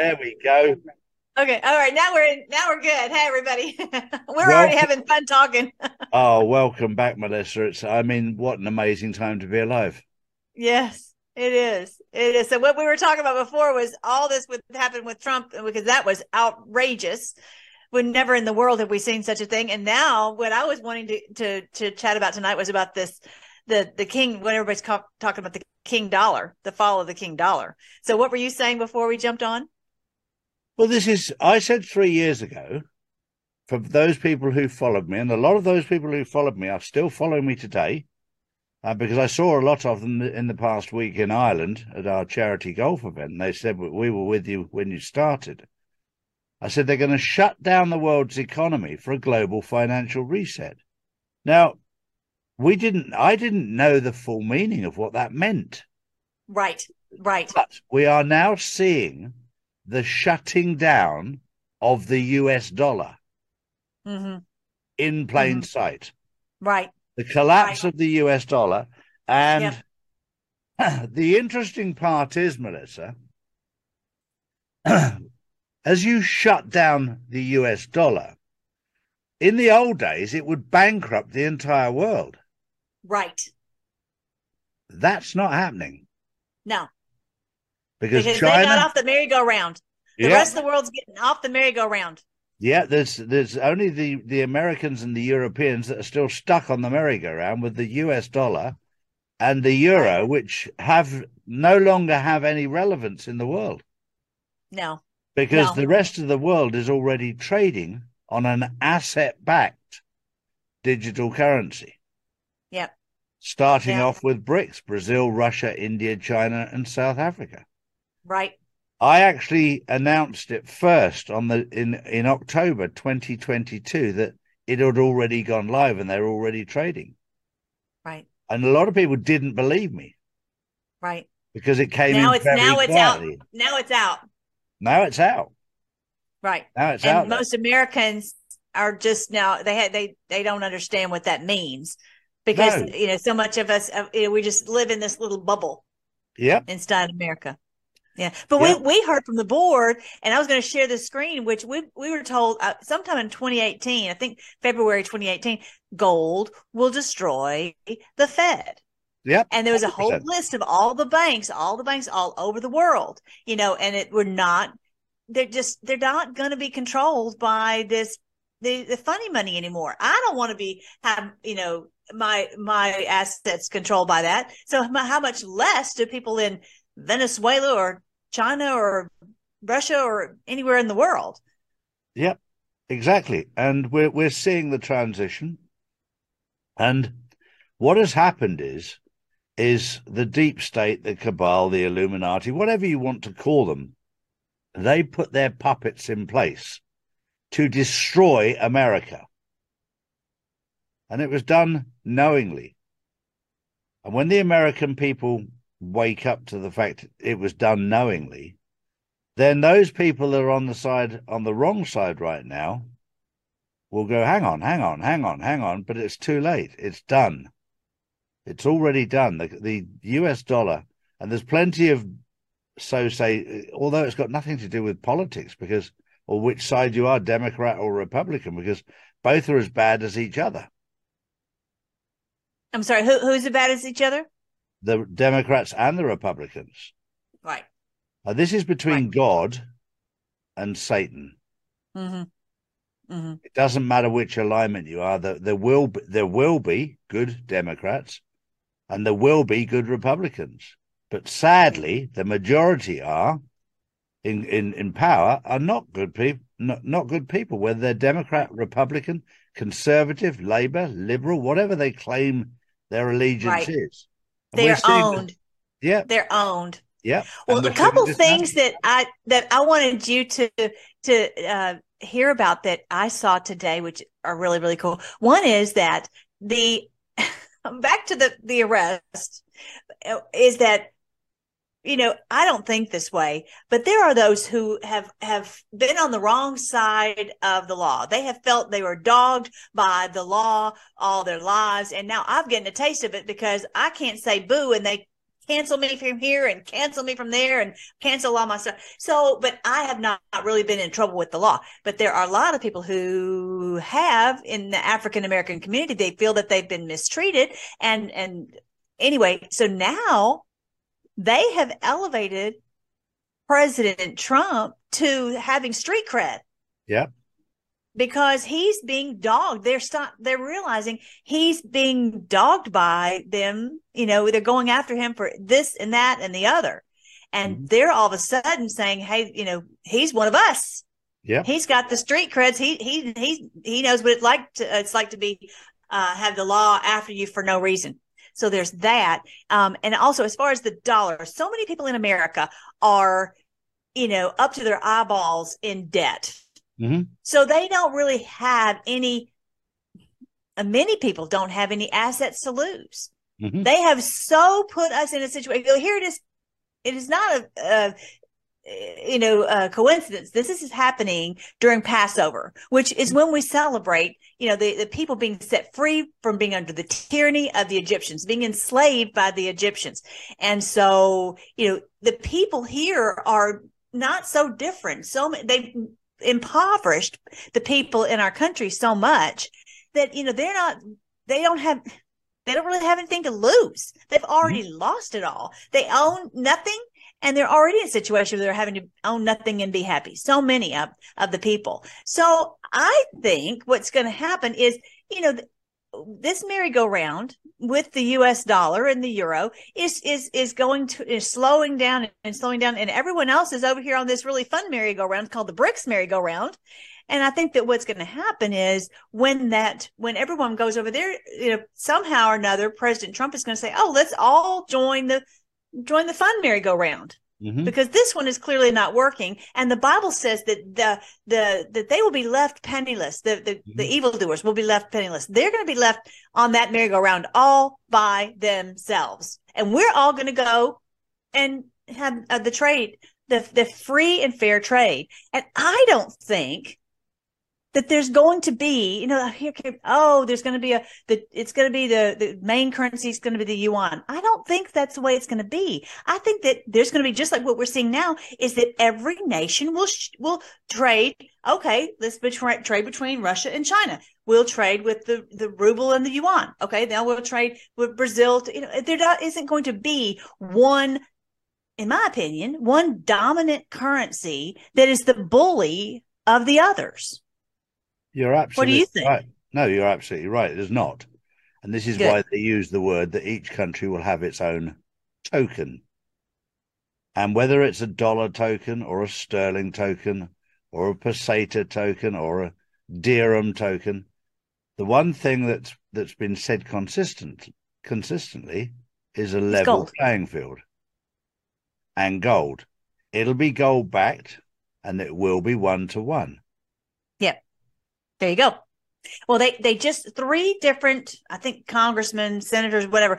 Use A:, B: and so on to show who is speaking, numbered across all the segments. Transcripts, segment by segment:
A: There we go.
B: Okay. All right. Now we're in, now we're good. Hey, everybody. we're already having fun talking.
A: oh, welcome back, Melissa. It's, I mean, what an amazing time to be alive.
B: Yes, it is. It is. So what we were talking about before was all this would happen with Trump because that was outrageous. Would never in the world have we seen such a thing. And now what I was wanting to, to, to chat about tonight was about this, the, the king, what everybody's ca- talking about the king dollar, the fall of the king dollar. So what were you saying before we jumped on?
A: Well, this is, I said three years ago, for those people who followed me, and a lot of those people who followed me are still following me today, uh, because I saw a lot of them in the past week in Ireland at our charity golf event. And they said, We were with you when you started. I said, They're going to shut down the world's economy for a global financial reset. Now, we didn't, I didn't know the full meaning of what that meant.
B: Right, right.
A: But we are now seeing the shutting down of the US dollar
B: mm-hmm.
A: in plain mm-hmm. sight.
B: Right.
A: The collapse right. of the US dollar. And yep. the interesting part is, Melissa, as you shut down the US dollar, in the old days, it would bankrupt the entire world.
B: Right.
A: That's not happening.
B: No
A: because,
B: because
A: China
B: they got off the merry-go-round. The yeah. rest of the world's getting off the merry-go-round.
A: Yeah, there's there's only the the Americans and the Europeans that are still stuck on the merry-go-round with the U.S. dollar and the euro, which have no longer have any relevance in the world.
B: No,
A: because
B: no.
A: the rest of the world is already trading on an asset-backed digital currency.
B: Yep.
A: Starting yep. off with BRICS: Brazil, Russia, India, China, and South Africa.
B: Right.
A: I actually announced it first on the in in October 2022 that it had already gone live and they're already trading.
B: Right.
A: And a lot of people didn't believe me.
B: Right.
A: Because it came
B: now it's now
A: it's
B: quietly. out. Now it's out.
A: Now it's out.
B: Right.
A: Now it's
B: and
A: out.
B: Most there. Americans are just now they had they they don't understand what that means because no. you know so much of us uh, you know, we just live in this little bubble.
A: Yep.
B: Inside America. Yeah, but we, we heard from the board, and I was going to share the screen, which we we were told uh, sometime in 2018, I think February 2018, gold will destroy the Fed.
A: Yep.
B: And there was a whole list of all the banks, all the banks all over the world, you know, and it were not, they're just, they're not going to be controlled by this, the, the funny money anymore. I don't want to be, have, you know, my, my assets controlled by that. So how much less do people in Venezuela or China or Russia or anywhere in the world.
A: Yep, exactly. And we're we're seeing the transition. And what has happened is is the deep state, the cabal, the Illuminati, whatever you want to call them, they put their puppets in place to destroy America. And it was done knowingly. And when the American people wake up to the fact it was done knowingly, then those people that are on the side on the wrong side right now will go, hang on, hang on, hang on, hang on, but it's too late. It's done. It's already done. The, the US dollar, and there's plenty of so say, although it's got nothing to do with politics, because or which side you are, Democrat or Republican, because both are as bad as each other.
B: I'm sorry, who who's as bad as each other?
A: The Democrats and the Republicans.
B: Right.
A: Uh, this is between right. God and Satan.
B: Mm-hmm. Mm-hmm.
A: It doesn't matter which alignment you are. There, there will be, there will be good Democrats, and there will be good Republicans. But sadly, the majority are in in, in power are not good people. Not, not good people, whether they're Democrat, Republican, conservative, Labor, liberal, whatever they claim their allegiance
B: right.
A: is.
B: They're owned.
A: Yeah.
B: They're owned.
A: Yeah.
B: Well, a couple things that I that I wanted you to to uh, hear about that I saw today, which are really really cool. One is that the back to the the arrest uh, is that you know i don't think this way but there are those who have have been on the wrong side of the law they have felt they were dogged by the law all their lives and now i've gotten a taste of it because i can't say boo and they cancel me from here and cancel me from there and cancel all my stuff. So, but I have not, not really been in trouble with the law. But there are a lot of people who have in the African American community, they feel that they've been mistreated. And, and anyway, so now they have elevated President Trump to having street cred.
A: Yeah
B: because he's being dogged. They're stop they're realizing he's being dogged by them, you know, they're going after him for this and that and the other. And mm-hmm. they're all of a sudden saying, Hey, you know, he's one of us.
A: Yeah.
B: He's got the street creds. He he he he knows what it's like to it's like to be uh have the law after you for no reason. So there's that. Um, and also as far as the dollar, so many people in America are, you know, up to their eyeballs in debt
A: Mm-hmm.
B: So they don't really have any, uh, many people don't have any assets to lose.
A: Mm-hmm.
B: They have so put us in a situation. Here it is. It is not a, a you know, a coincidence. This is happening during Passover, which is when we celebrate, you know, the, the people being set free from being under the tyranny of the Egyptians, being enslaved by the Egyptians. And so, you know, the people here are not so different. So they've impoverished the people in our country so much that you know they're not they don't have they don't really have anything to lose they've already mm-hmm. lost it all they own nothing and they're already in a situation where they're having to own nothing and be happy. So many of of the people. So i think what's going to happen is you know this merry-go-round with the US dollar and the euro is is is going to is slowing down and slowing down. And everyone else is over here on this really fun merry-go-round called the BRICS merry-go-round. And I think that what's going to happen is when that when everyone goes over there you know somehow or another President Trump is going to say oh let's all join the join the fun merry-go-round. Mm-hmm. because this one is clearly not working and the bible says that the the that they will be left penniless. The the, mm-hmm. the evildoers will be left penniless. They're going to be left on that merry-go-round all by themselves. And we're all going to go and have uh, the trade the the free and fair trade. And i don't think that there's going to be, you know, here, came oh, there's going to be a, the, it's going to be the, the main currency is going to be the yuan. I don't think that's the way it's going to be. I think that there's going to be just like what we're seeing now is that every nation will, will trade. Okay. Let's betra- trade between Russia and China. We'll trade with the, the ruble and the yuan. Okay. Now we'll trade with Brazil. To, you know, there not, isn't going to be one in my opinion, one dominant currency that is the bully of the others.
A: You're absolutely
B: what do you think?
A: right. No, you're absolutely right. There's not. And this is Good. why they use the word that each country will have its own token. And whether it's a dollar token or a sterling token or a peseta token or a dirham token, the one thing that's that's been said consistent consistently is a level playing field. And gold. It'll be gold backed and it will be one to one.
B: There you go. Well, they they just three different, I think, congressmen, senators, whatever,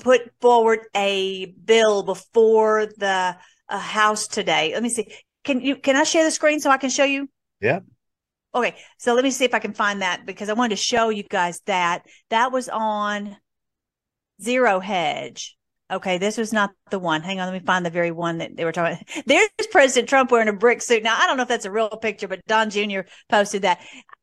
B: put forward a bill before the uh, House today. Let me see. Can you can I share the screen so I can show you?
A: Yeah.
B: Okay, so let me see if I can find that because I wanted to show you guys that that was on Zero Hedge. Okay, this was not the one. Hang on, let me find the very one that they were talking about. There's President Trump wearing a brick suit. Now, I don't know if that's a real picture, but Don Jr. posted that.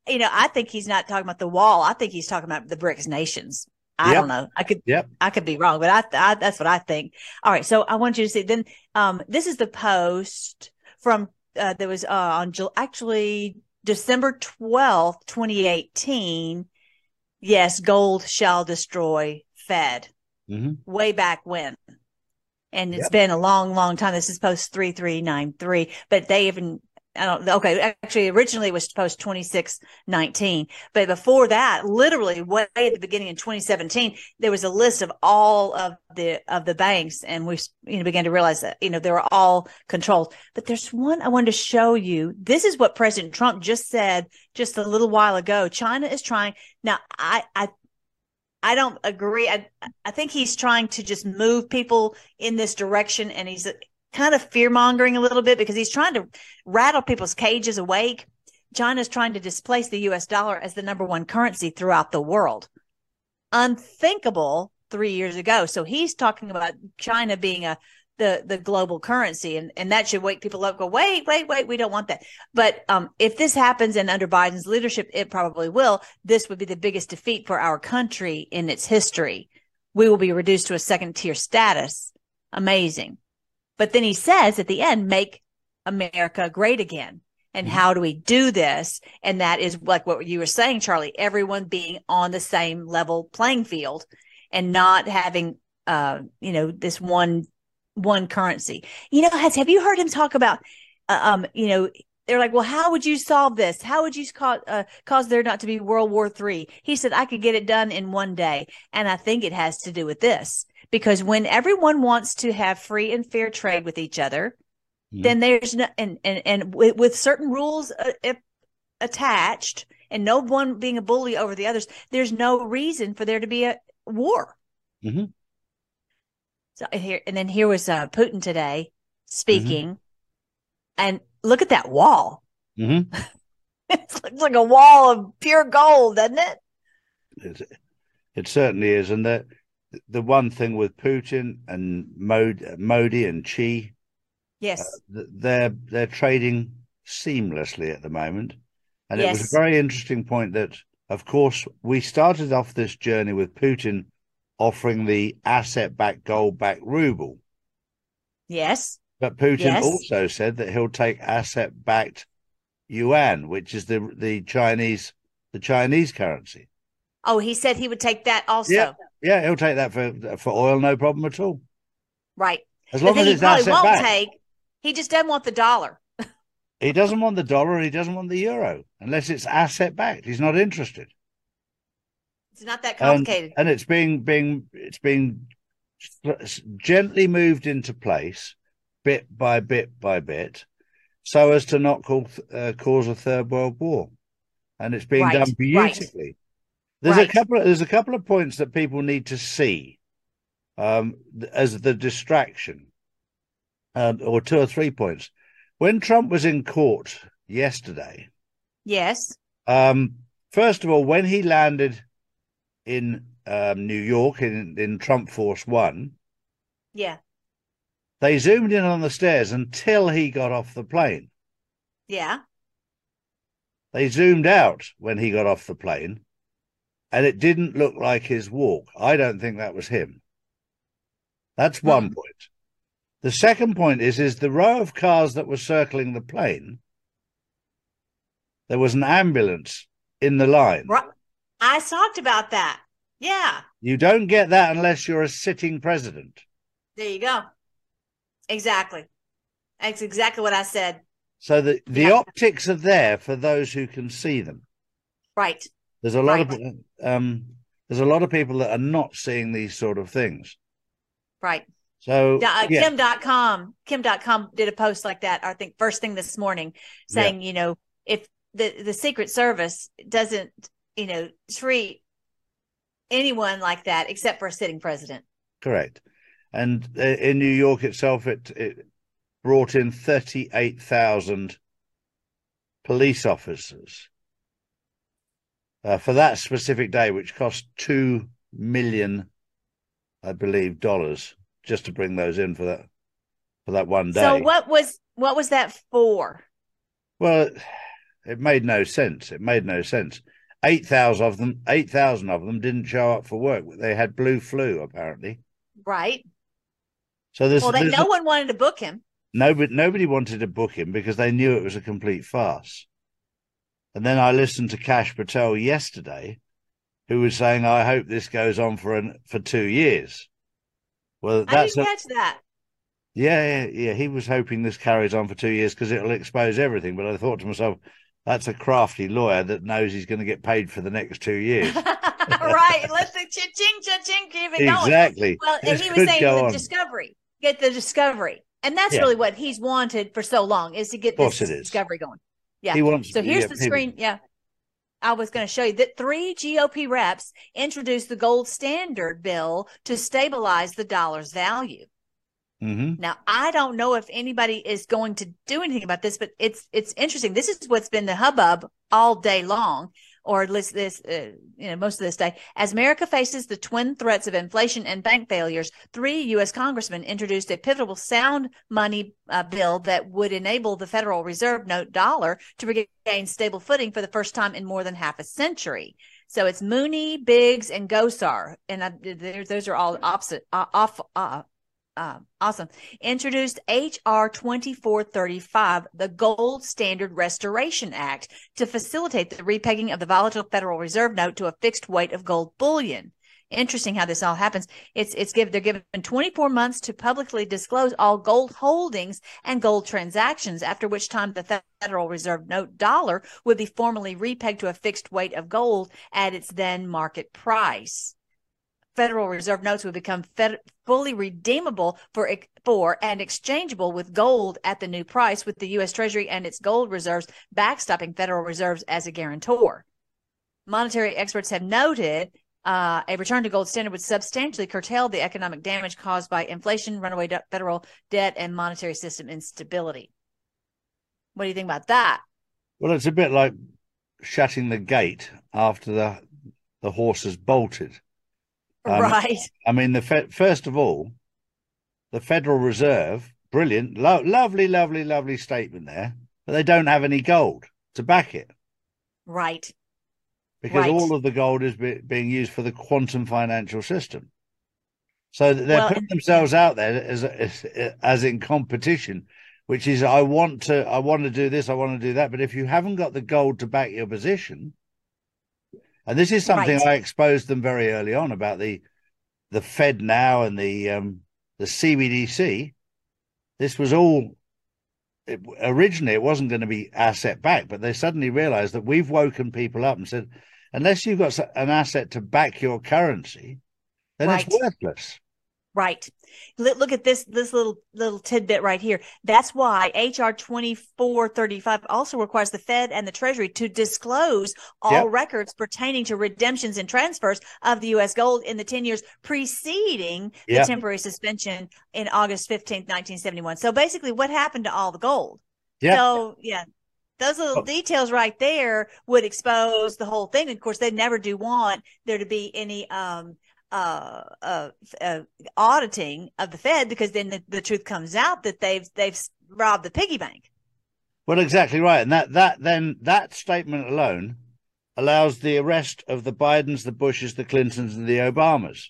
B: You know, I think he's not talking about the wall. I think he's talking about the BRICS nations. I yep. don't know. I could,
A: yep.
B: I could be wrong, but I, I, that's what I think. All right, so I want you to see. Then, um, this is the post from uh, there was uh, on actually December twelfth, twenty eighteen. Yes, gold shall destroy Fed
A: mm-hmm.
B: way back when. And it's yep. been a long, long time. This is post 3393, but they even, I don't, okay, actually originally it was post 2619, but before that, literally way at the beginning in 2017, there was a list of all of the, of the banks and we, you know, began to realize that, you know, they were all controlled. But there's one I wanted to show you. This is what President Trump just said just a little while ago. China is trying. Now, I, I I don't agree. I, I think he's trying to just move people in this direction and he's kind of fear mongering a little bit because he's trying to rattle people's cages awake. China's trying to displace the US dollar as the number one currency throughout the world. Unthinkable three years ago. So he's talking about China being a the the global currency and and that should wake people up go wait wait wait we don't want that but um if this happens and under biden's leadership it probably will this would be the biggest defeat for our country in its history we will be reduced to a second tier status amazing but then he says at the end make america great again and mm-hmm. how do we do this and that is like what you were saying charlie everyone being on the same level playing field and not having uh you know this one one currency. You know, has have you heard him talk about, uh, um, you know, they're like, well, how would you solve this? How would you cause, uh, cause there not to be World War Three? He said, I could get it done in one day, and I think it has to do with this because when everyone wants to have free and fair trade with each other, mm-hmm. then there's no and and and with, with certain rules uh, attached, and no one being a bully over the others, there's no reason for there to be a war.
A: Mm-hmm.
B: So here and then here was uh, Putin today speaking, mm-hmm. and look at that wall.
A: Mm-hmm.
B: it looks like a wall of pure gold, doesn't it?
A: It, it certainly is, and the the one thing with Putin and Modi, and Xi,
B: yes,
A: uh, they're they're trading seamlessly at the moment, and yes. it was a very interesting point that, of course, we started off this journey with Putin offering the asset backed gold backed ruble.
B: Yes.
A: But Putin yes. also said that he'll take asset backed yuan, which is the the Chinese the Chinese currency.
B: Oh, he said he would take that also.
A: Yeah, yeah he'll take that for for oil, no problem at all.
B: Right.
A: As long as
B: he
A: it's probably
B: won't
A: back.
B: take. He just doesn't want the dollar.
A: he doesn't want the dollar, he doesn't want the euro unless it's asset backed. He's not interested.
B: It's not that complicated.
A: And, and it's being being it's being gently moved into place, bit by bit by bit, so as to not call, uh, cause a third world war. And it's being right. done beautifully. Right. There's right. a couple. Of, there's a couple of points that people need to see um, as the distraction, um, or two or three points. When Trump was in court yesterday,
B: yes.
A: Um, first of all, when he landed in um, New York in, in Trump Force One.
B: Yeah.
A: They zoomed in on the stairs until he got off the plane.
B: Yeah.
A: They zoomed out when he got off the plane, and it didn't look like his walk. I don't think that was him. That's one hmm. point. The second point is is the row of cars that were circling the plane. There was an ambulance in the line.
B: I talked about that. Yeah.
A: You don't get that unless you're a sitting president.
B: There you go. Exactly. That's exactly what I said.
A: So the, the yeah. optics are there for those who can see them.
B: Right.
A: There's a lot right. of um there's a lot of people that are not seeing these sort of things.
B: Right.
A: So
B: uh, yeah. Kim Dotcom, Kim.com did a post like that, I think first thing this morning, saying, yeah. you know, if the, the Secret Service doesn't you know, treat anyone like that except for a sitting president.
A: Correct. And uh, in New York itself, it, it brought in 38,000 police officers uh, for that specific day, which cost 2 million, I believe, dollars just to bring those in for that for that one day.
B: So what was what was that for?
A: Well, it, it made no sense. It made no sense. Eight thousand of them, eight thousand of them didn't show up for work. They had blue flu, apparently.
B: Right.
A: So there's
B: well,
A: they,
B: no one wanted to book him.
A: Nobody, nobody wanted to book him because they knew it was a complete farce. And then I listened to Kash Patel yesterday, who was saying, "I hope this goes on for an, for two years." Well, that's
B: I catch that.
A: Yeah, yeah, yeah. He was hoping this carries on for two years because it'll expose everything. But I thought to myself, that's a crafty lawyer that knows he's going to get paid for the next two years.
B: right. Let the cha-ching, cha-ching keep it
A: going. Exactly.
B: Well, and he was saying the discovery, get the discovery. And that's yeah. really what he's wanted for so long is to get this discovery going. Yeah.
A: He wants,
B: so here's the screen. Yeah. I was going to show you that three GOP reps introduced the gold standard bill to stabilize the dollar's value.
A: Mm-hmm.
B: Now, I don't know if anybody is going to do anything about this, but it's it's interesting. This is what's been the hubbub all day long. Or least this, uh, you know, most of this day. As America faces the twin threats of inflation and bank failures, three U.S. congressmen introduced a pivotal sound money uh, bill that would enable the Federal Reserve note dollar to regain stable footing for the first time in more than half a century. So it's Mooney, Biggs, and Gosar, and I, those are all opposite, uh, off, uh, awesome. Introduced H.R. 2435, the Gold Standard Restoration Act, to facilitate the repegging of the volatile Federal Reserve note to a fixed weight of gold bullion. Interesting how this all happens. It's it's given they're given 24 months to publicly disclose all gold holdings and gold transactions, after which time the Federal Reserve note dollar would be formally repegged to a fixed weight of gold at its then market price. Federal Reserve notes would become fed, fully redeemable for for and exchangeable with gold at the new price, with the U.S. Treasury and its gold reserves backstopping Federal Reserves as a guarantor. Monetary experts have noted uh, a return to gold standard would substantially curtail the economic damage caused by inflation, runaway de- federal debt, and monetary system instability. What do you think about that?
A: Well, it's a bit like shutting the gate after the the horse has bolted.
B: Um, right.
A: I mean, the fe- first of all, the Federal Reserve, brilliant, lo- lovely, lovely, lovely statement there, but they don't have any gold to back it.
B: Right.
A: Because
B: Right.
A: all of the gold is be- being used for the quantum financial system. So they're
B: Well,
A: putting themselves out there as, as as in competition, which is I want to I want to do this, I want to do that. But if you haven't got the gold to back your position, and this is something
B: Right.
A: I exposed them very early on about the the FedNow and the um, the CBDC. This was all it, originally it wasn't going to be asset backed, but they suddenly realized that we've woken people up and said, unless you've got an asset to back your currency, then it's worthless.
B: Right. Look, at this this little little tidbit right here. That's why HR 2435 also requires the Fed and the Treasury to disclose all
A: Yep.
B: records pertaining to redemptions and transfers of the US gold in the 10 years preceding the temporary suspension in August 15th, 1971. So basically what happened to all the gold?
A: Yeah.
B: So, yeah. Those little
A: Oh.
B: details right there would expose the whole thing. Of course, they never do want there to be any um uh, uh, uh, auditing of the Fed because then the, the truth comes out that they've they've robbed the piggy bank.
A: Well, exactly right. And that that then that statement alone allows the arrest of the Bidens, the Bushes, the Clintons, and the Obamas.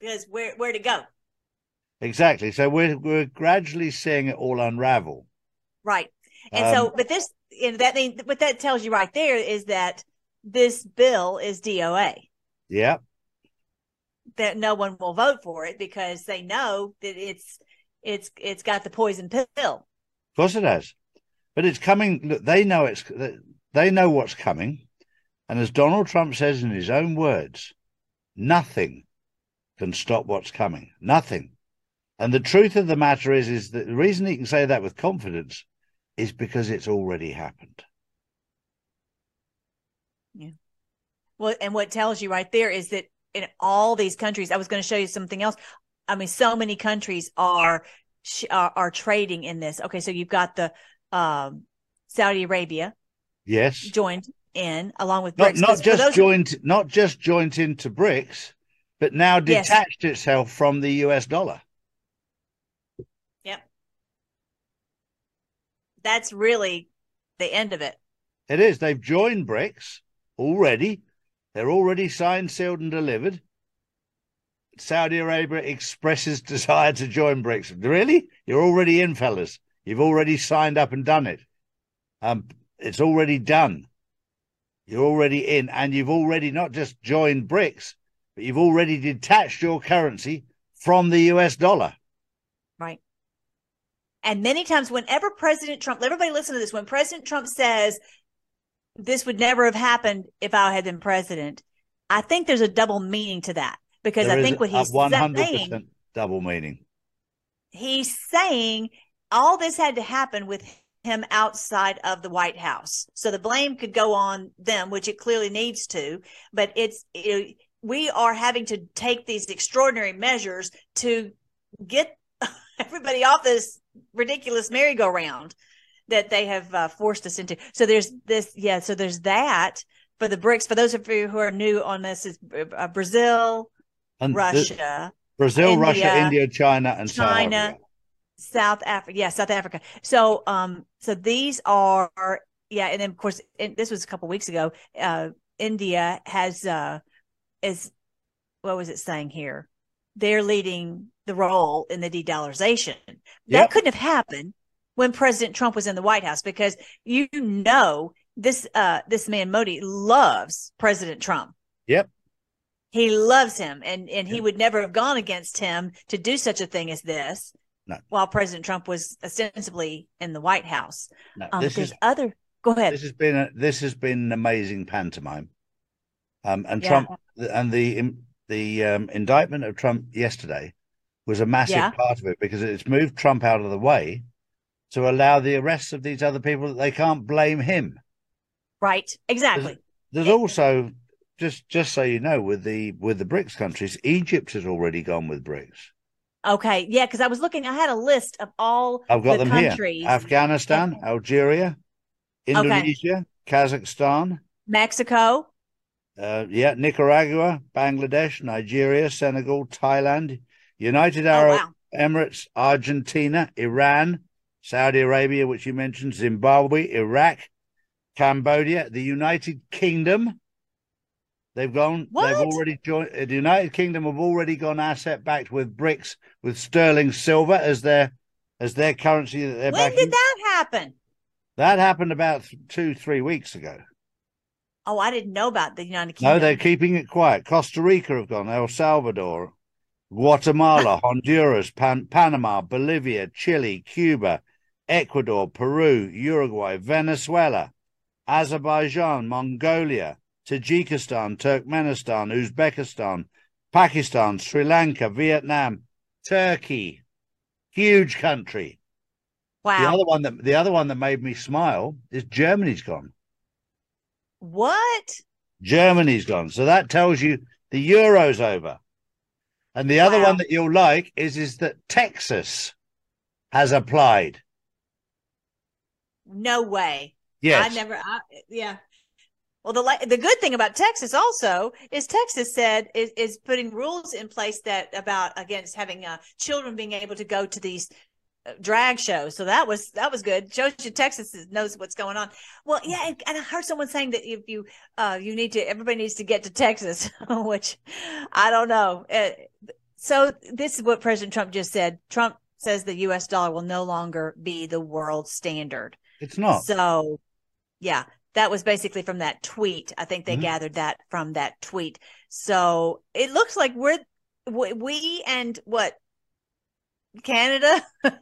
B: Because where where to go?
A: Exactly. So we're we're gradually seeing it all unravel.
B: Right. And so,
A: Um,
B: but this and that mean what that tells you right there is that this bill is DOA.
A: Yeah.
B: That no one will vote for it because they know that it's it's it's got the poison pill.
A: Of course it has. But it's coming. Look, they know it's. They know what's coming, and as Donald Trump says in his own words, nothing can stop what's coming. Nothing. And the truth of the matter is, is that the reason he can say that with confidence is because it's already happened. Yeah.
B: Well, and what tells you right there is that in all these countries, I was going to show you something else. I mean, so many countries are are, are trading in this. Okay, so you've got the um, Saudi Arabia
A: Yes.
B: joined in along with
A: Not
B: BRICS.
A: not
B: for
A: just
B: those-
A: joined, not just joined into BRICS, but now
B: Yes.
A: detached itself from the US dollar.
B: Yep, that's really the end of it.
A: It is. They've joined BRICS already. They're already signed, sealed, and delivered. Saudi Arabia expresses desire to join BRICS. Really? You're already in, fellas. You've already signed up and done it. Um, it's already done. You're already in, and you've already not just joined BRICS, but you've already detached your currency from the US dollar.
B: Right. And many times, whenever President Trump, everybody listen to this, when President Trump says this would never have happened if I had been president, I think there's a double meaning to that because
A: There
B: I think what
A: a
B: he's
A: 100%
B: saying,
A: double meaning.
B: he's saying all this had to happen with him outside of the White House. So the blame could go on them, which it clearly needs to, but it's, it, we are having to take these extraordinary measures to get everybody off this ridiculous merry-go-round that they have uh, forced us into. So there's this, yeah. So there's that for the BRICS. For those of you who are new on this, is uh, Brazil, and Russia,
A: Brazil, India, Russia, India, China, and
B: China, South Africa. Yeah, South Africa. So, um, so these are yeah, and then of course, this was a couple weeks ago. Uh, India has uh, is what was it saying here? They're leading the role in the de-dollarization. Yep. That couldn't have happened when President Trump was in the White House because you know this uh this man Modi loves President Trump.
A: Yep.
B: He loves him and and he would never have gone against him to do such a thing as this.
A: No.
B: While President Trump was ostensibly in the White House.
A: No, um, this is
B: other go ahead.
A: This has been a, this has been an amazing pantomime. Um and yeah. Trump and the the um, indictment of Trump yesterday was a massive yeah. part of it because it's moved Trump out of the way to allow the arrests of these other people that they can't blame him.
B: Right. Exactly.
A: There's, there's also just just so you know with the with the BRICS countries, Egypt has already gone with BRICS.
B: Okay, yeah, because I was looking, I had a list of all
A: I've got
B: the
A: them countries. here: Afghanistan, okay. Algeria, Indonesia, okay. Kazakhstan,
B: Mexico,
A: uh, yeah, Nicaragua, Bangladesh, Nigeria, Senegal, Thailand, United oh, Arab wow. Emirates, Argentina, Iran, Saudi Arabia, which you mentioned, Zimbabwe, Iraq, Cambodia, the United Kingdom. They've gone. What? They've already joined. Uh, the United Kingdom have already gone asset backed with BRICS with sterling silver as their as their currency. That they're
B: when
A: backing.
B: did that happen?
A: That happened about two three weeks ago.
B: Oh, I didn't know about the United Kingdom.
A: No, they're keeping it quiet. Costa Rica have gone. El Salvador, Guatemala, Honduras, Pan- Panama, Bolivia, Chile, Cuba, Ecuador, Peru, Uruguay, Venezuela, Azerbaijan, Mongolia, Tajikistan, Turkmenistan, Uzbekistan, Pakistan, Sri Lanka, Vietnam, Turkey. Huge country.
B: Wow.
A: The other one that the other one that made me smile is Germany's gone.
B: What?
A: Germany's gone. So that tells you the Euro's over. And the other wow. one that you'll like is is that Texas has applied.
B: No way.
A: Yes.
B: I never. I, yeah. Well, the the good thing about Texas also is Texas said is, is putting rules in place that about against having uh, children being able to go to these drag show. So that was that was good. Shows you Texas knows what's going on. Well, yeah, and, and I heard someone saying that if you uh you need to everybody needs to get to Texas, which I don't know. Uh, so this is what President Trump just said. Trump says the U.S. dollar will no longer be the world standard.
A: It's not.
B: So, yeah, that was basically from that tweet. I think they mm-hmm. gathered that from that tweet. So it looks like we're we and what Canada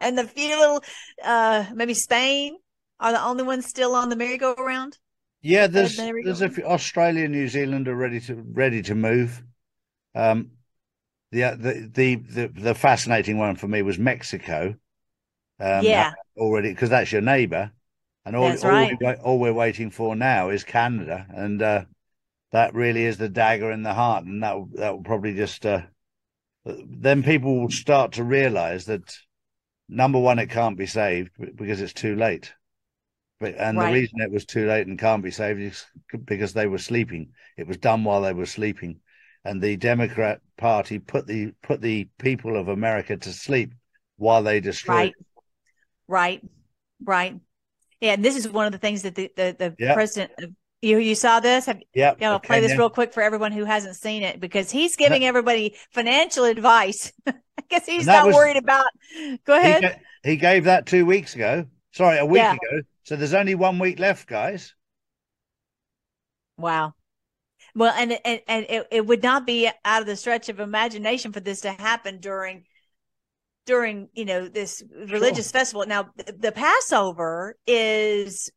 B: and the few little, uh, maybe Spain are the only ones still on the merry-go-round.
A: Yeah, there's there's a few, Australia, New Zealand are ready to ready to move. Um, the the the the, the fascinating one for me was Mexico.
B: Um, yeah,
A: already because that's your neighbour, and all all, right. we, all, we're waiting for now is Canada, and uh, that really is the dagger in the heart, and that that will probably just uh, then people will start to realize that number one, it can't be saved because it's too late. But, and right. the reason it was too late and can't be saved is because they were sleeping. It was done while they were sleeping, and the Democrat Party put the put the people of America to sleep while they destroyed.
B: Right, right, right. Yeah, and this is one of the things that the the, the yep. president of you you saw this? Have,
A: yeah.
B: You know, okay, play this yeah. real quick for everyone who hasn't seen it because he's giving everybody financial advice. I guess he's not was, worried about. Go ahead.
A: He, he, gave that two weeks ago. Sorry, a week yeah. ago. So there's only one week left, guys.
B: Wow. Well, and and, and it, it would not be out of the stretch of imagination for this to happen during during you know this religious sure. festival. Now, the Passover is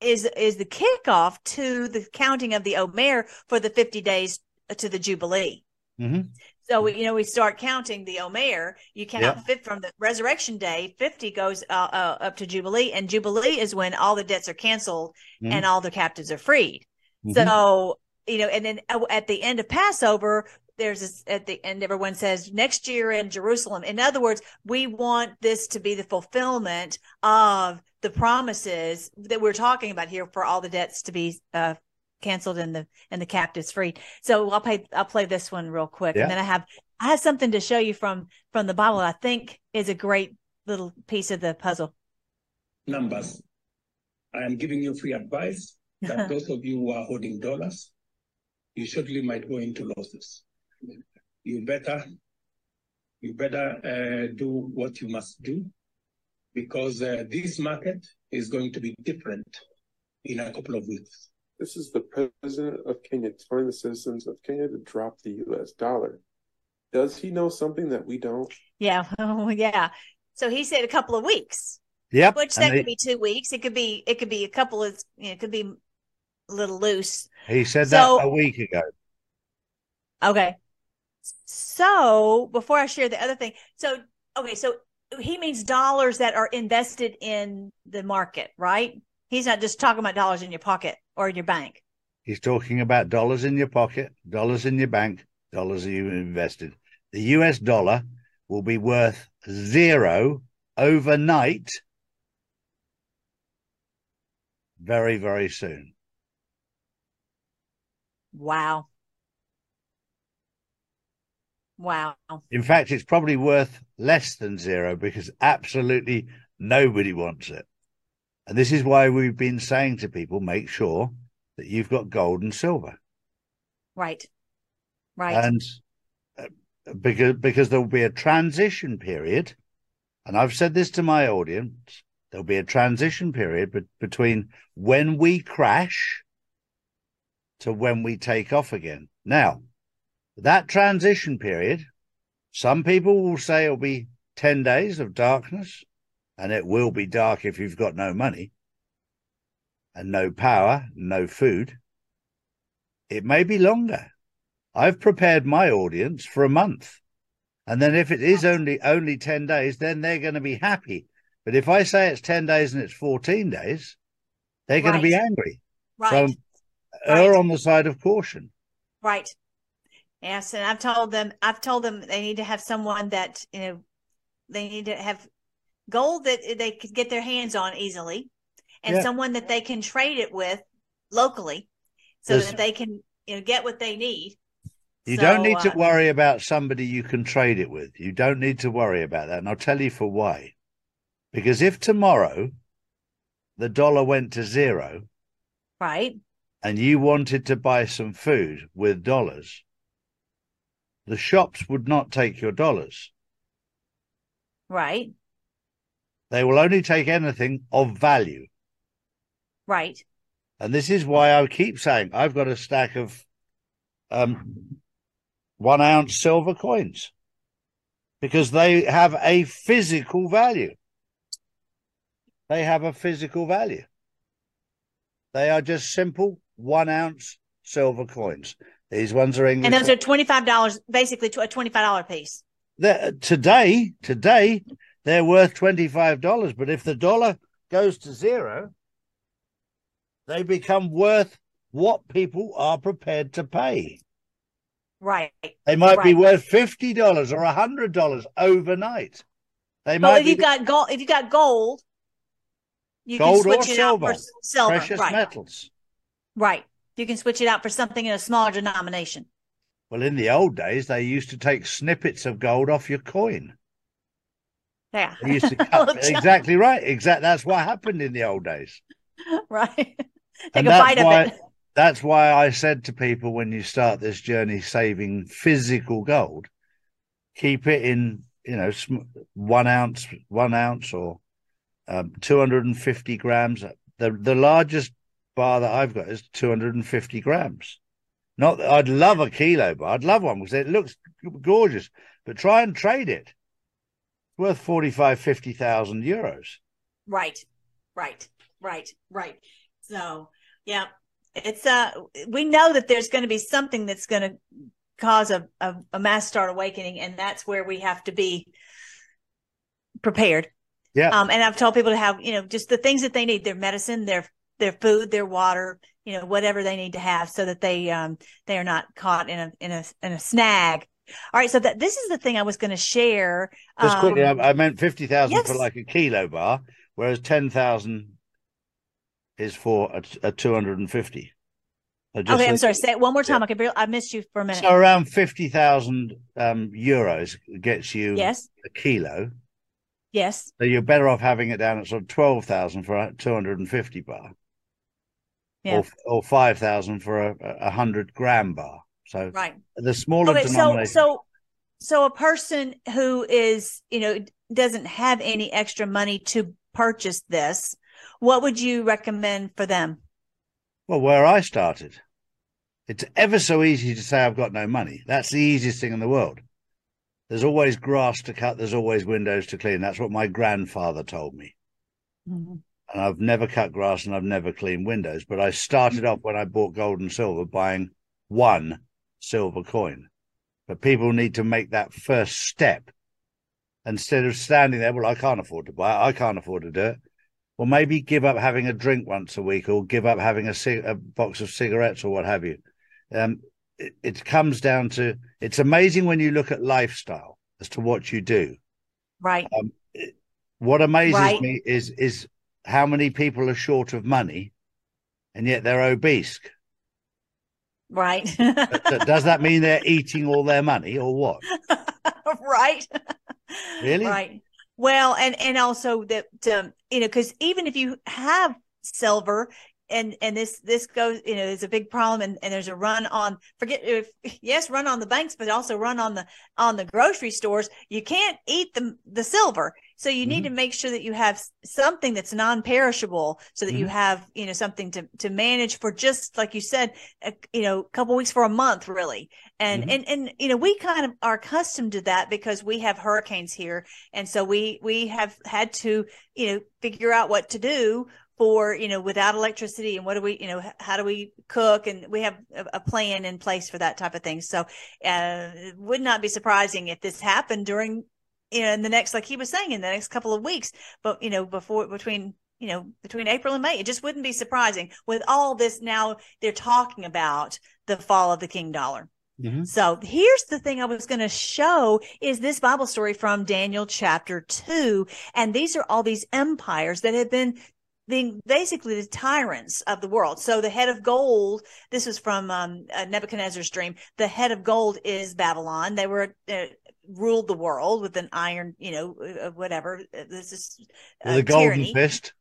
B: is is the kickoff to the counting of the Omer for the 50 days to the Jubilee.
A: Mm-hmm.
B: So we, you know we start counting the Omer. You count yep. fit from the Resurrection Day. Fifty goes uh, uh, up to Jubilee, and Jubilee is when all the debts are canceled mm-hmm. and all the captives are freed. Mm-hmm. So you know, and then uh, at the end of Passover, there's this, at the end everyone says next year in Jerusalem. In other words, we want this to be the fulfillment of the promises that we're talking about here for all the debts to be uh, canceled and the and the captives freed. So I'll play I'll play this one real quick, yeah. and then I have I have something to show you from from the Bible. I think is a great little piece of the puzzle.
C: Numbers. I am giving you free advice that those of you who are holding dollars, you surely might go into losses. You better, you better uh, do what you must do because uh, this market is going to be different in a couple of weeks.
D: This is the president of Kenya telling the citizens of Kenya to drop the U.S. dollar. Does he know something that we don't?
B: Yeah, oh, yeah. So he said a couple of weeks.
A: Yep.
B: Which that could be two weeks. It could be it could be a couple of you know, it could be a little loose.
A: He said so, that a week ago.
B: Okay. So before I share the other thing, so okay, so he means dollars that are invested in the market, right? He's not just talking about dollars in your pocket or in your bank.
A: He's talking about dollars in your pocket, dollars in your bank, dollars you've invested. The US dollar will be worth zero overnight very, very soon.
B: Wow. Wow.
A: In fact, it's probably worth less than zero because absolutely nobody wants it. And this is why we've been saying to people make sure that you've got gold and silver.
B: Right. Right.
A: And uh, because because there will be a transition period and I've said this to my audience there'll be a transition period be- between when we crash to when we take off again. Now, that transition period, some people will say it'll be 10 days of darkness, and it will be dark if you've got no money and no power, no food. It may be longer. I've prepared my audience for a month. And then if it is only only 10 days, then they're going to be happy. But if I say it's 10 days and it's 14 days, they're going to be angry.
B: Right.
A: So err right. on the side of caution.
B: Right. Yes, and I've told them I've told them they need to have someone that you know they need to have gold that they could get their hands on easily, and yeah. someone that they can trade it with locally, so There's, that they can you know get what they need.
A: You so, don't need to uh, worry about somebody you can trade it with. You don't need to worry about that, and I'll tell you for why. Because if tomorrow the dollar went to zero,
B: right,
A: and you wanted to buy some food with dollars, the shops would not take your dollars.
B: Right.
A: They will only take anything of value.
B: Right.
A: And this is why I keep saying I've got a stack of um, one ounce silver coins because they have a physical value. They have a physical value. They are just simple one ounce silver coins. These ones are English.
B: And those are $25, basically a $25 piece.
A: They're, today, today, they're worth $25. But if the dollar goes to zero, they become worth what people are prepared to pay.
B: Right.
A: They might
B: right.
A: be worth fifty dollars or hundred dollars overnight. They
B: but
A: might.
B: if be... you've got gold, if you got gold, you
A: gold
B: can switch
A: or
B: it
A: silver,
B: out for silver,
A: precious
B: right.
A: metals.
B: Right. You can switch it out for something in a smaller denomination.
A: Well, in the old days, they used to take snippets of gold off your coin.
B: Yeah.
A: They used to cut, exactly right. Exactly. That's what happened in the old days.
B: Right. Take
A: and
B: a bite
A: why,
B: of it.
A: That's why I said to people when you start this journey saving physical gold, keep it in, you know, one ounce, one ounce or um, 250 grams. The, the largest bar that I've got is 250 grams. Not that I'd love a kilo bar. I'd love one because it looks gorgeous, but try and trade it. It's worth 45, 50,000 euros.
B: Right, right, right, right. So, yeah, it's, uh, we know that there's going to be something that's going to cause a, a, a mass start awakening. And that's where we have to be prepared.
A: Yeah.
B: Um, and I've told people to have, you know, just the things that they need, their medicine, their their food, their water, you know, whatever they need to have so that they um they are not caught in a in a in a snag. All right, so that this is the thing I was going to share.
A: Just quickly,
B: um,
A: I, I meant fifty thousand for like a kilo bar, whereas ten thousand is for a, a two hundred and fifty.
B: okay, I'm sorry. Say it one more time. I could barely, I missed you for a minute.
A: So around fifty thousand um, euros gets you
B: yes,
A: a kilo.
B: yes,
A: So you're better off having it down at sort of twelve thousand for a two hundred and fifty bar,
B: yeah,
A: or or five thousand for a, a hundred gram bar. So
B: right.
A: the smaller
B: Okay, so so so a person who is you know doesn't have any extra money to purchase this, what would you recommend for them?
A: Well, where I started, it's ever so easy to say I've got no money. That's the easiest thing in the world. There's always grass to cut. There's always windows to clean. That's what my grandfather told me.
B: Mm-hmm.
A: And I've never cut grass and I've never cleaned windows. But I started off when I bought gold and silver buying one silver coin. But people need to make that first step instead of standing there. Well, I can't afford to buy it. I can't afford to do it. Well, maybe give up having a drink once a week or give up having a, cig- a box of cigarettes or what have you. Um, it, it comes down to it's amazing when you look at lifestyle as to what you do.
B: Right.
A: Um, what amazes
B: Right.
A: me is is how many people are short of money and yet they're obese.
B: Right.
A: Does that mean they're eating all their money or what?
B: right.
A: Really?
B: Right. Well, and and also that um, you know because even if you have silver and and this this goes you know is a big problem and, and there's a run on forget if yes run on the banks but also run on the on the grocery stores you can't eat the the silver so you need
A: Mhm.
B: to make sure that you have something that's non-perishable so that you
A: Mhm.
B: have you know something to to manage for just like you said a, you know a couple weeks for a month really and
A: Mhm.
B: and and you know we kind of are accustomed to that because we have hurricanes here and so we we have had to you know figure out what to do for you know without electricity and what do we you know how do we cook and we have a, a plan in place for that type of thing so uh it would not be surprising if this happened during you in the next like he was saying in the next couple of weeks but you know before between you know between april and may it just wouldn't be surprising with all this now they're talking about the fall of the king dollar
A: Mhm.
B: so here's the thing I was going to show is this Bible story from Daniel chapter 2 and these are all these empires that have been being basically the tyrants of the world. So the head of gold, this is from um, uh, Nebuchadnezzar's dream. The head of gold is Babylon. They were uh, ruled the world with an iron, you know, uh, whatever. Uh, This is uh,
A: a golden
B: tyranny.
A: fist.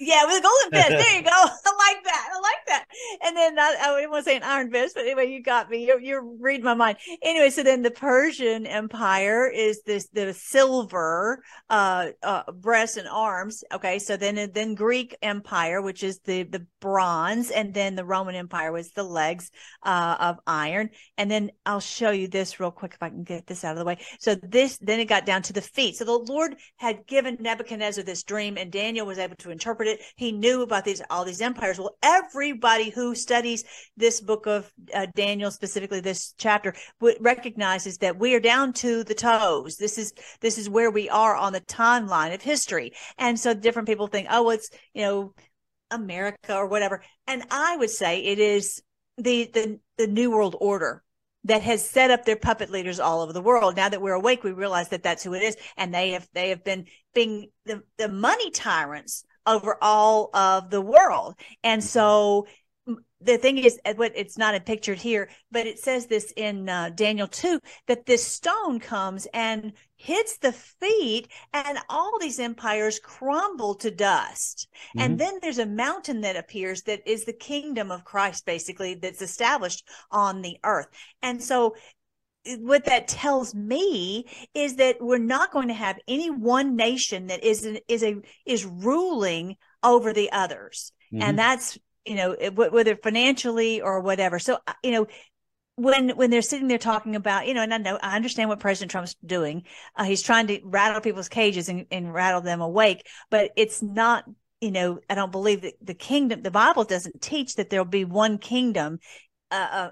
B: Yeah, with a golden fist. There you go. I like that. I like that. And then I, I didn't want to say an iron fist, but anyway, you got me. You're, you're reading my mind. Anyway, so then the Persian Empire is this the silver uh, uh breasts and arms. Okay, so then then Greek Empire, which is the the bronze, and then the Roman Empire was the legs uh, of iron. And then I'll show you this real quick if I can get this out of the way. So this then it got down to the feet. So the Lord had given Nebuchadnezzar this dream, and Daniel was able to interpret it. He knew about these all these empires. Well, everybody who studies this book of uh, Daniel, specifically this chapter, w- recognizes that we are down to the toes. This is this is where we are on the timeline of history, and so different people think, oh, it's you know America or whatever, and I would say it is the the the New World Order that has set up their puppet leaders all over the world. Now that we're awake, we realize that that's who it is, and they have they have been being the the money tyrants over all of the world. And so the thing is, uh, what it's not pictured here, but it says this in uh, Daniel 2 that this stone comes and hits the feet, and all these empires crumble to dust.
A: Mhm.
B: And then there's a mountain that appears that is the kingdom of Christ, basically, that's established on the earth. And so what that tells me is that we're not going to have any one nation that is an, is a is ruling over the others.
A: Mhm.
B: and that's you know whether financially or whatever. So uh, you know when when they're sitting there talking about you know and i know i understand what president trump's doing. Uh, he's trying to rattle people's cages and, and rattle them awake. But it's not you know i don't believe that the kingdom the bible doesn't teach that there'll be one kingdom uh, uh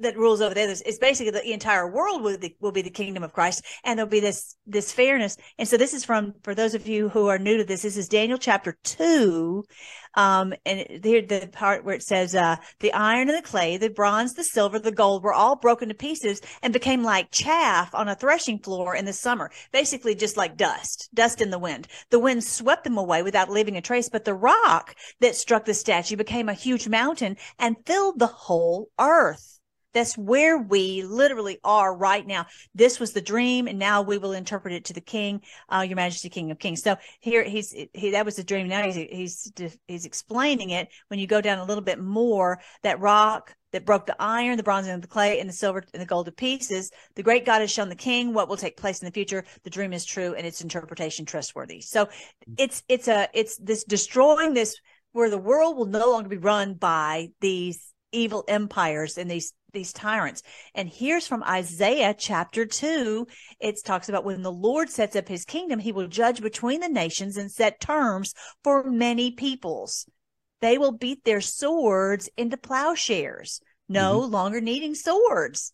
B: that rules over there. It's basically the entire world will, be, will be the kingdom of Christ, and there'll be this this fairness. And so this is from for those of you who are new to this. This is Daniel chapter two, um, and here the part where it says, uh, "The iron and the clay, the bronze, the silver, the gold were all broken to pieces and became like chaff on a threshing floor in the summer. Basically, just like dust, dust in the wind. The wind swept them away without leaving a trace. But the rock that struck the statue became a huge mountain and filled the whole earth." That's where we literally are right now. This was the dream, and now we will interpret it to the King, uh, Your Majesty, King of Kings. So here he's he that was the dream. Now he's he's he's explaining it. When you go down a little bit more, that rock that broke the iron, the bronze, and the clay, and the silver and the gold to pieces. The great God has shown the King what will take place in the future. The dream is true, and its interpretation trustworthy. So it's it's a it's this destroying this where the world will no longer be run by these evil empires and these these tyrants. And here's from Isaiah chapter 2. It talks about when the Lord sets up his kingdom, he will judge between the nations and set terms for many peoples. They will beat their swords into plowshares, no mm-hmm. longer needing swords.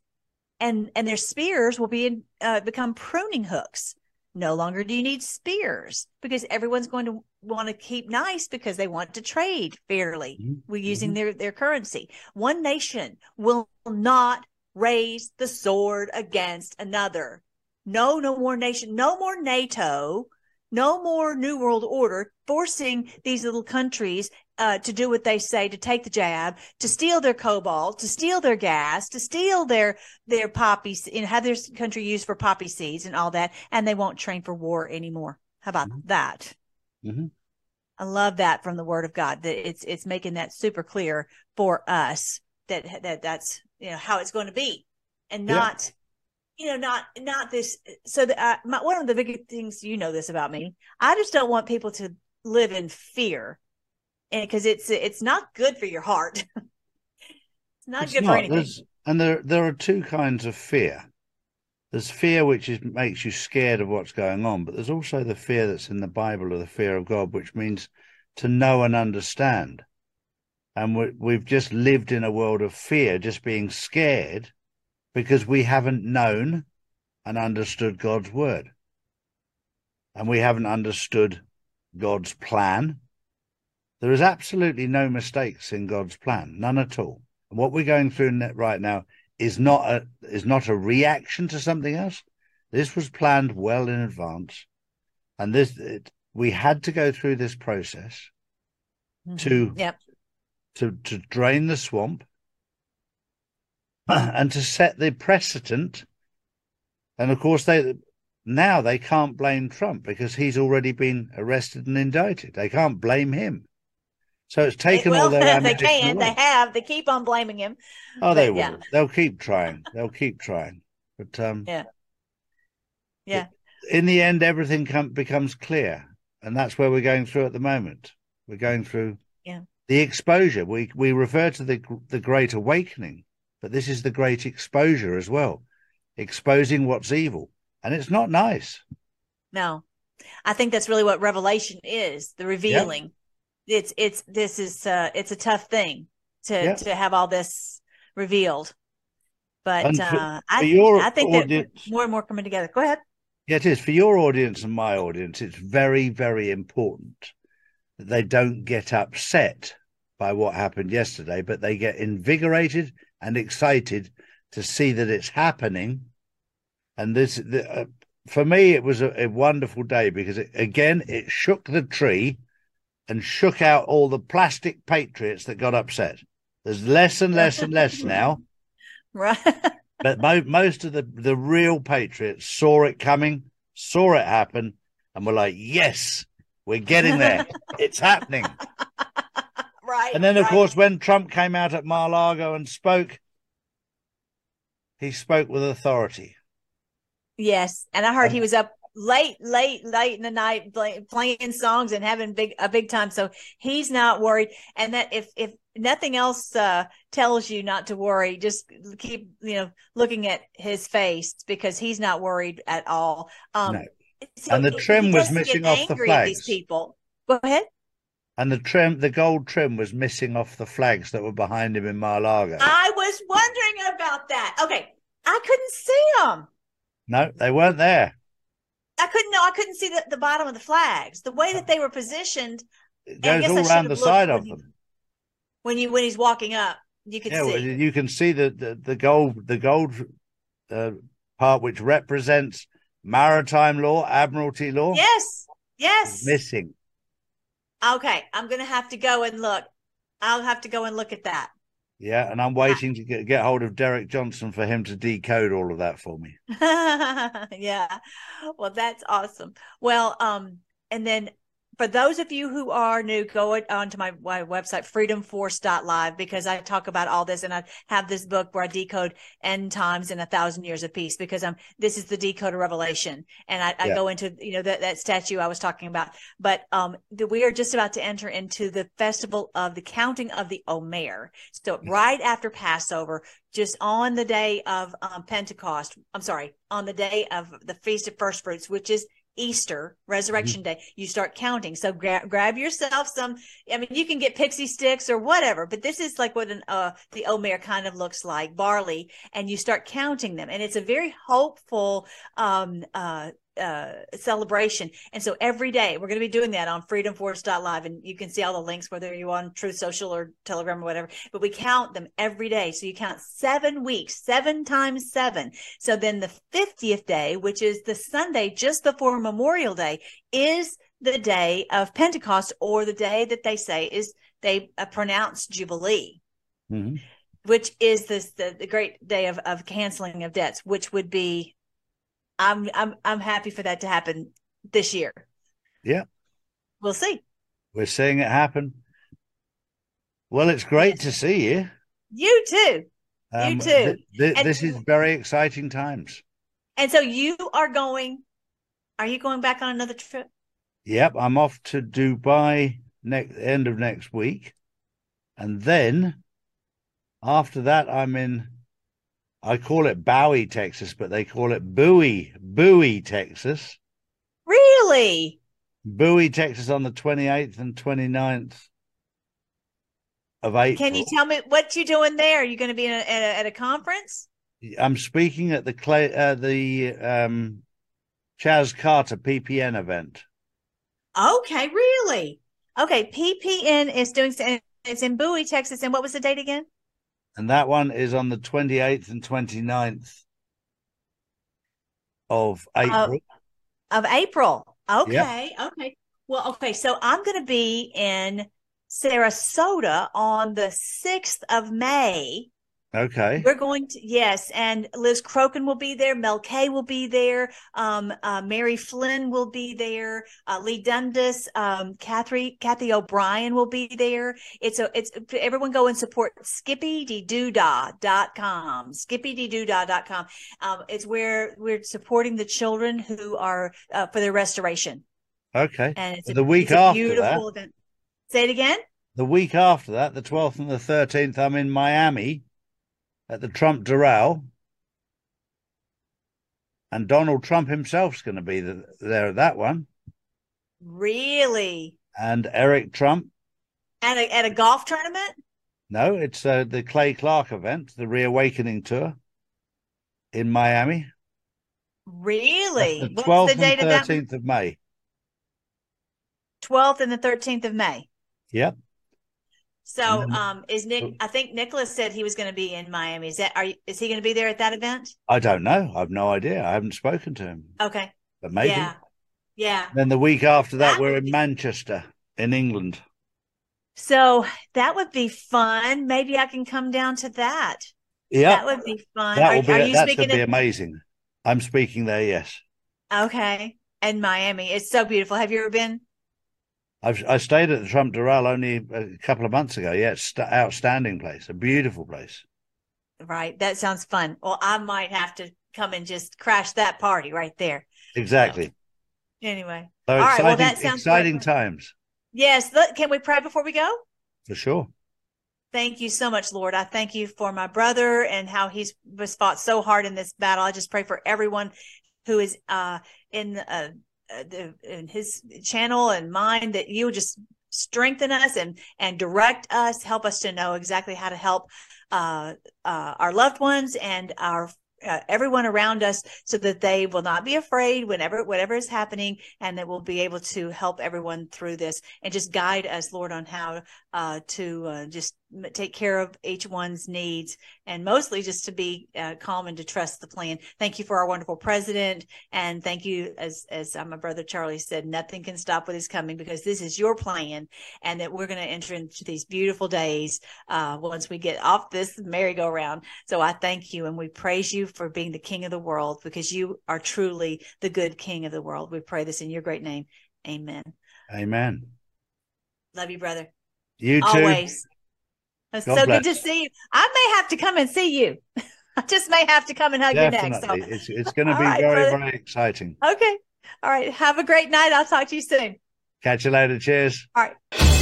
B: And and their spears will be in, uh, become pruning hooks. No longer do you need spears because everyone's going to want to keep nice because they want to trade fairly mm-hmm. We're using mm-hmm. their, their currency. One nation will not raise the sword against another. No, no more nation, no more NATO, no more New World Order forcing these little countries uh, to do what they say, to take the jab, to steal their cobalt, to steal their gas, to steal their their poppy, and have their country used for poppy seeds and all that, and they won't train for war anymore. How about mm-hmm. that? Mm-hmm. I love that from the Word of God. That it's it's making that super clear for us that that that's you know how it's going to be, and not. Yeah you know, not not this. So the, uh, my, one of the big things you know this about me. I just don't want people to live in fear and because it's it's not good for your heart. it's not it's good not. for anything.
A: And there there are two kinds of fear. There's fear which is, makes you scared of what's going on, but there's also the fear that's in the Bible of the fear of God, which means to know and understand. And we, we've just lived in a world of fear, just being scared because we haven't known and understood God's word. And we haven't understood God's plan there is absolutely no mistakes in God's plan, none at all. And what we're going through right now is not a is not a reaction to something else. This was planned well in advance, and this it, we had to go through this process mm-hmm. to
B: yep.
A: to to drain the swamp and to set the precedent. And of course, they now they can't blame Trump because he's already been arrested and indicted. They can't blame him. So it's taken all their
B: They can. Away. They have. They keep on blaming him.
A: Oh, they will. Yeah. They'll keep trying. They'll keep trying. But um,
B: yeah, yeah.
A: In the end, everything com- becomes clear, and that's where we're going through at the moment. We're going through
B: yeah
A: the exposure. We we refer to the the Great Awakening, but this is the Great Exposure as well, exposing what's evil, and it's not nice.
B: No, I think that's really what Revelation is: the revealing. Yep it's it's this is uh it's a tough thing to yeah. to have all this revealed. But uh i i think audience, that more and more coming together. Go ahead.
A: Yeah it is. For your audience and my audience it's very very important that they don't get upset by what happened yesterday but they get invigorated and excited to see that it's happening. And this the, uh, for me it was a, a wonderful day because it, again it shook the tree and shook out all the plastic patriots that got upset. There's less and less and less now.
B: Right.
A: but mo- most of the, the real patriots saw it coming, saw it happen, and were like, yes, we're getting there. it's happening.
B: Right.
A: And then, of
B: right.
A: course, when Trump came out at Mar Lago and spoke, he spoke with authority.
B: Yes. And I heard he was up late, late, late in the night play, playing songs and having big a big time. So he's not worried. And that if if nothing else uh, tells you not to worry, just keep you know looking at his face because he's not worried at all. Um, no.
A: and the trim was missing off the flags.
B: These people. Go ahead.
A: And the trim, the gold trim was missing off the flags that were behind him in Mar-Lago.
B: I was wondering about that? Okay, I couldn't see them.
A: No, they weren't there.
B: I couldn't know. I couldn't see the, the bottom of the flags. The way that they were positioned.
A: Goes
B: guess
A: all around the side of them.
B: When you when he's walking up, you could
A: Yeah, well,
B: see.
A: you can see the the, the gold the gold uh, part which represents maritime law, admiralty law,
B: Yes, yes.
A: missing.
B: Okay, I'm gonna have to go and look. I'll have to go and look at that.
A: Yeah, and I'm waiting to get, get hold of Derek Johnson for him to decode all of that for me.
B: yeah. Well, that's awesome. Well, um, and then for those of you who are new, go onto my, my website, freedomforce.live, because I talk about all this and I have this book where I decode end times in a thousand years of peace because I'm, this is the decode of revelation. And I, I go into, you know, that, that statue I was talking about, but, um, the, we are just about to enter into the festival of the counting of the Omer. So right after Passover, just on the day of um, Pentecost, I'm sorry, on the day of the Feast of First Fruits, which is Easter, Resurrection Day, you start counting. So gra- grab yourself some. I mean, you can get pixie sticks or whatever, but this is like what an uh, the omer kind of looks like, barley, and you start counting them, and it's a very hopeful um, uh, uh, celebration. And so every day we're going to be doing that on freedomforce.live. And you can see all the links, whether you're on Truth Social or Telegram or whatever, but we count them every day. So you count seven weeks, seven times seven. So then the 50th day, which is the Sunday just before Memorial Day, is the day of Pentecost or the day that they say is they uh, pronounce Jubilee
A: Mhm.
B: which is this the, the great day of, of canceling of debts, which would be I'm I'm I'm happy for that to happen this year.
A: Yeah.
B: We'll see.
A: We're seeing it happen. Well, it's great to see you.
B: You too. You um, too.
A: th- th-
B: And-
A: this is very exciting times.
B: And so you are going are you going back on another trip?
A: Yep, I'm off to Dubai next end of next week, and then after that, I'm in. I call it Bowie, Texas, but they call it Bowie, Bowie, Texas.
B: Really?
A: Bowie, Texas, on the 28th and 29th of April.
B: Can you tell me what you're doing there? Are you going to be in a, at, a, at a conference?
A: I'm speaking at the clay, uh, the um, Chaz Carter PPN event.
B: Okay, really? Okay, PPN is doing it's in Bowie, Texas. And what was the date again?
A: And that one is on the 28th and 29th of April.
B: of April. Okay. Okay. Well, okay. So I'm going to be in Sarasota on the 6th of May.
A: Okay.
B: We're going to, yes. And Liz Crokin will be there. Mel K will be there. Um, uh, Mary Flynn will be there. Uh, Lee Dundas, um, Cathy, Cathy O'Brien will be there. It's a, it's everyone go and support skippydoodah.com, skippydoodah.com. Um, it's where we're supporting the children who are, uh, for their restoration.
A: Okay.
B: And it's a,
A: The week
B: it's a
A: after
B: beautiful event. Say it again.
A: The week after that, the 12th and the 13th, I'm in Miami at the Trump Doral. And Donald Trump himself's going to be th- there at that one.
B: Really?
A: And Eric Trump.
B: At a, at a golf tournament?
A: No, it's uh, the Clay Clark event, the Reawakening Tour in Miami.
B: Really?
A: That's the
B: What's
A: 12th
B: the date
A: and
B: of that?
A: 13th of May.
B: 12th and the 13th of May.
A: Yep.
B: So,
A: then-
B: um, is Nick? I think Nicholas said he was going to be in Miami. Is that? Are you, is he going to be there at that event?
A: I don't know. I've no idea. I haven't spoken to him,
B: Okay.
A: but maybe.
B: Yeah. Yeah.
A: Then the week after that,
B: That
A: we're in
B: be-
A: Manchester, in England.
B: So that would be fun. Maybe I can come down to that.
A: Yeah,
B: That would be fun.
A: that
B: are,
A: will be.
B: are you speaking
A: be
B: in-
A: amazing. I'm speaking there. Yes,
B: Okay. And Miami. It's so beautiful. Have you ever been?
A: I've I stayed at the Trump Doral only a couple of months ago. Yeah, it's st- outstanding place, a beautiful place.
B: Right. That sounds fun. Well, I might have to come and just crash that party right there.
A: Exactly.
B: Anyway.
A: So
B: All right,
A: exciting,
B: well, that sounds
A: exciting
B: great.
A: times
B: Yes. Look, can we pray before we go?
A: for sure.
B: Thank you so much, Lord. I thank you for my brother and how he's was fought so hard in this battle. I just pray for everyone who is uh, in uh, uh, the in his channel and mine that you just strengthen us and and direct us help us to know exactly how to help uh, uh, our loved ones and our uh, everyone around us so that they will not be afraid whenever whatever is happening and that we'll be able to help everyone through this and just guide us lord on how uh, to uh, just take care of each one's needs and mostly just to be uh, calm and to trust the plan. Thank you for our wonderful president and thank you as as uh, my brother charlie said nothing can stop what is coming because this is your plan and that we're going to enter into these beautiful days uh, once we get off this merry-go-round. So i thank you and we praise you for being the king of the world because you are truly the good king of the world. We pray this in your great name. Amen.
A: Amen.
B: Love you brother.
A: You too.
B: Always. It's
A: God
B: so
A: bless.
B: good to see you. I may have to come and see you. I just may have to come and hug
A: Definitely.
B: you next. So,
A: It's, it's going to be
B: right,
A: very,
B: brother.
A: very exciting.
B: okay. All right. Have a great night. I'll talk to you soon.
A: Catch you later. Cheers.
B: All right.